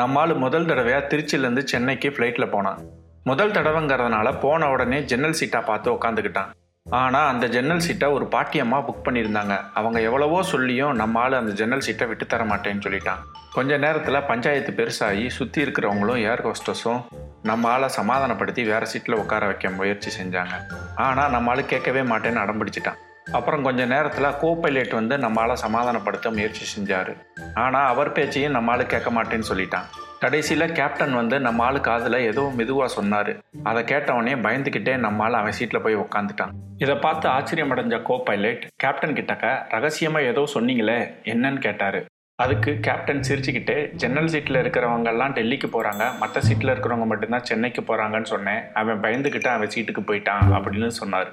நம்மால் முதல் தடவையாக திருச்சியிலேருந்து சென்னைக்கு ஃப்ளைட்டில் போனான். முதல் தடவைங்கிறதுனால போன உடனே ஜன்னல் சீட்டாக பார்த்து உக்காந்துக்கிட்டான். ஆனால் அந்த ஜன்னல் சீட்டை ஒரு பாட்டியம்மா புக் பண்ணியிருந்தாங்க. அவங்க எவ்வளவோ சொல்லியும் நம்மால் அந்த ஜன்னல் சீட்டை விட்டு தர மாட்டேன்னு சொல்லிட்டான். கொஞ்ச நேரத்தில் பஞ்சாயத்து பெருசாகி சுற்றி இருக்கிறவங்களும் ஏர் ஹோஸ்டஸும் நம்மளால் சமாதானப்படுத்தி வேறு சீட்டில் உட்கார வைக்க முயற்சி செஞ்சாங்க. ஆனால் நம்ம கேட்கவே மாட்டேன்னு அடம்பிடிச்சிட்டான் அப்புறம் கொஞ்ச நேரத்தில் கோபைலட் வந்து நம்மளால் சமாதானப்படுத்த முயற்சி செஞ்சார். ஆனால் அவர் பேச்சையும் நம்ம ஆள் கேட்க மாட்டேன்னு சொல்லிட்டான். கடைசியில் கேப்டன் வந்து நம்ம ஆளு காதில் ஏதோ மெதுவாக சொன்னார். அதை கேட்டவொடனே பயந்துக்கிட்டே நம்ம ஆள் அவன் சீட்டில் போய் உக்காந்துட்டான். இதை பார்த்து ஆச்சரியமடைஞ்ச கோ பைலட் கேப்டன் கிட்டக்க ரகசியமாக ஏதோ சொன்னீங்களே என்னன்னு கேட்டார். அதுக்கு கேப்டன் சிரிச்சுக்கிட்டே ஜன்னல் சீட்டில் இருக்கிறவங்க எல்லாம் டெல்லிக்கு போகிறாங்க மற்ற சீட்டில் இருக்கிறவங்க மட்டும்தான் சென்னைக்கு போகிறாங்கன்னு சொன்னேன். அவன் பயந்துக்கிட்டு அவன் சீட்டுக்கு போயிட்டான் அப்படின்னு சொன்னார்.